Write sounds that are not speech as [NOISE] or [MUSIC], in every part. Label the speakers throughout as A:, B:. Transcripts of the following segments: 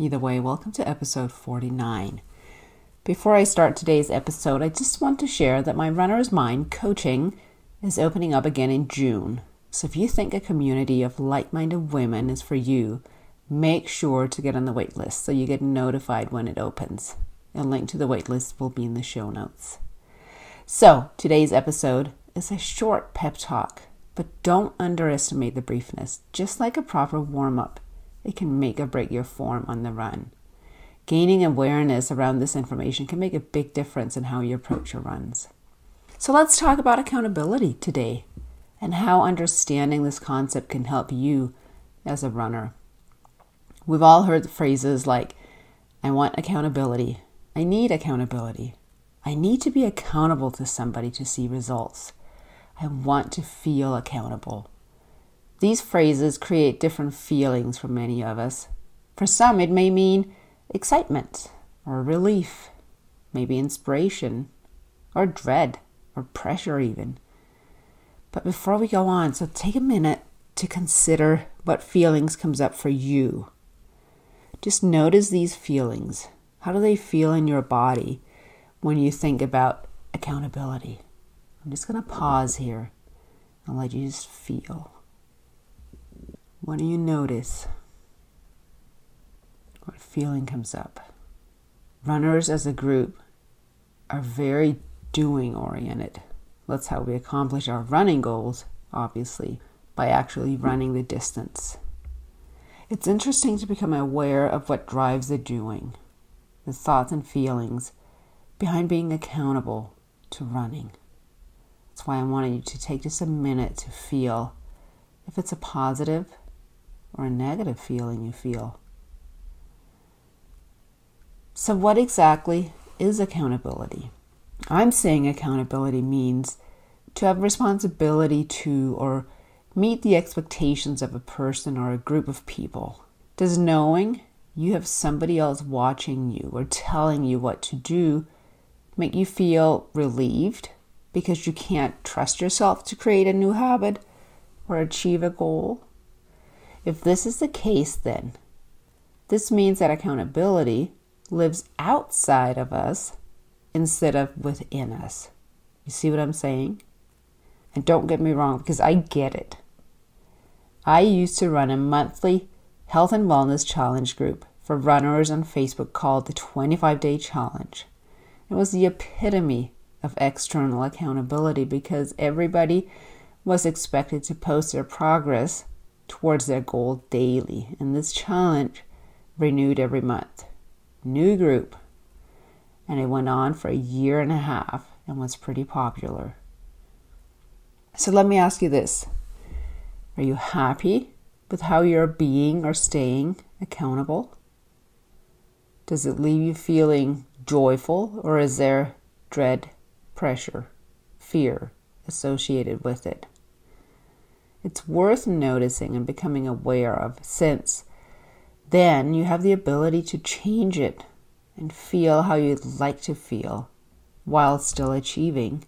A: Either way, welcome to episode 49. Before I start today's episode, I just want to share that my Runner's Mind coaching is opening up again in June. So if you think a community of like minded women is for you, make sure to get on the waitlist so you get notified when it opens. A link to the waitlist will be in the show notes. So today's episode is a short pep talk but don't underestimate the briefness. Just like a proper warm up, it can make or break your form on the run. Gaining awareness around this information can make a big difference in how you approach your runs. So let's talk about accountability today and how understanding this concept can help you as a runner. We've all heard phrases like, I want accountability. I need accountability. I need to be accountable to somebody to see results. I want to feel accountable. These phrases create different feelings for many of us. For some, it may mean excitement or relief, maybe inspiration or dread or pressure, even. But before we go on, so take a minute to consider what feelings comes up for you. Just notice these feelings. How do they feel in your body when you think about accountability? I'm just going to pause here and let you just feel. What do you notice? What feeling comes up? Runners as a group are very doing oriented. That's how we accomplish our running goals, obviously, by actually running the distance. It's interesting to become aware of what drives the doing, the thoughts and feelings behind being accountable to running. That's why I wanted you to take just a minute to feel if it's a positive or a negative feeling you feel. So, what exactly is accountability? I'm saying accountability means to have responsibility to or meet the expectations of a person or a group of people. Does knowing you have somebody else watching you or telling you what to do make you feel relieved because you can't trust yourself to create a new habit or achieve a goal? If this is the case, then this means that accountability lives outside of us instead of within us. You see what I'm saying? And don't get me wrong, because I get it. I used to run a monthly health and wellness challenge group for runners on Facebook called the 25 Day Challenge. It was the epitome of external accountability because everybody was expected to post their progress towards their goal daily. And this challenge renewed every month. New group. And it went on for a year and a half and was pretty popular. So let me ask you this Are you happy with how you're being or staying accountable? Does it leave you feeling joyful or is there dread pressure, fear associated with it. It's worth noticing and becoming aware of since then you have the ability to change it and feel how you'd like to feel while still achieving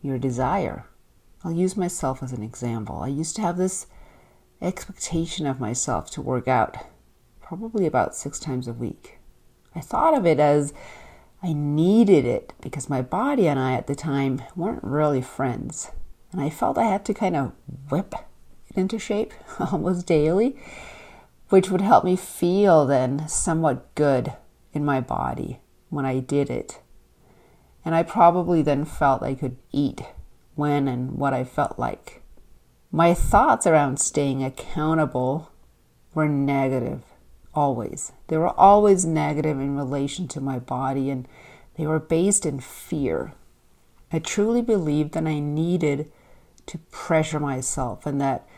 A: your desire. I'll use myself as an example. I used to have this expectation of myself to work out probably about six times a week. I thought of it as I needed it because my body and I at the time weren't really friends. And I felt I had to kind of whip it into shape [LAUGHS] almost daily, which would help me feel then somewhat good in my body. when I did it. And I probably then felt I could eat when and what I felt like. My thoughts around staying accountable were negative, always. They were always negative in relation to my body, and they were based in fear. I truly believed that I needed to pressure myself and that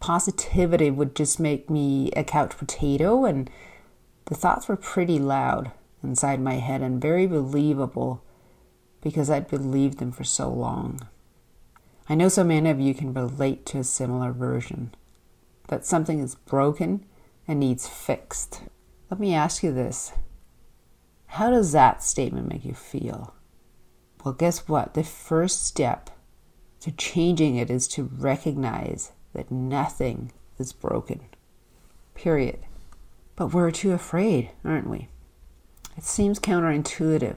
A: positivity would just make me a couch potato. And the thoughts were pretty loud inside my head and very believable because I'd believed them for so long. I know so many of you can relate to a similar version that something is broken and needs fixed. Let me ask you this How does that statement make you feel? Well, guess what? The first step to changing it is to recognize that nothing is broken. Period. But we're too afraid, aren't we? It seems counterintuitive.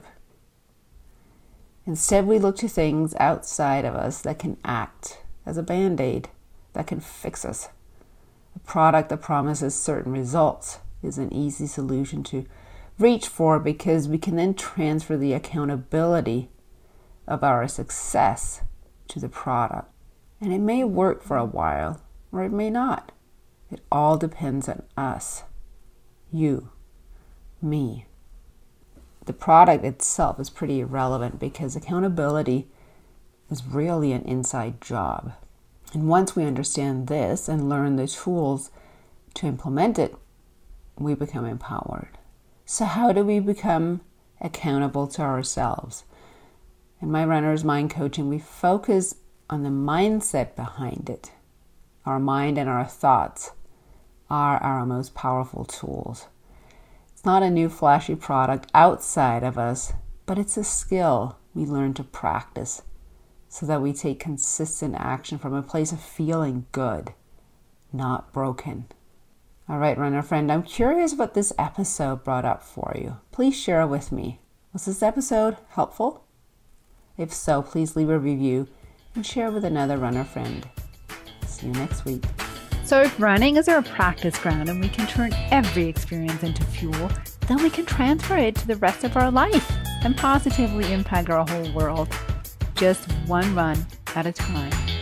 A: Instead, we look to things outside of us that can act as a band aid, that can fix us. A product that promises certain results is an easy solution to reach for because we can then transfer the accountability of our success to the product. And it may work for a while or it may not. It all depends on us, you, me the product itself is pretty irrelevant because accountability is really an inside job. And once we understand this and learn the tools to implement it, we become empowered. So, how do we become accountable to ourselves? In my runner's mind coaching, we focus on the mindset behind it. Our mind and our thoughts are our most powerful tools It's not a new flashy product outside of us, but it's a skill we learn to practice so that we take consistent action from a place of feeling good, not broken. All right, runner friend, I'm curious what this episode brought up for you. Please share with me. Was this episode helpful? If so, please leave a review and share with another runner friend. See you next week.
B: So, if running is our practice ground and we can turn every experience into fuel, then we can transfer it to the rest of our life and positively impact our whole world, just one run at a time.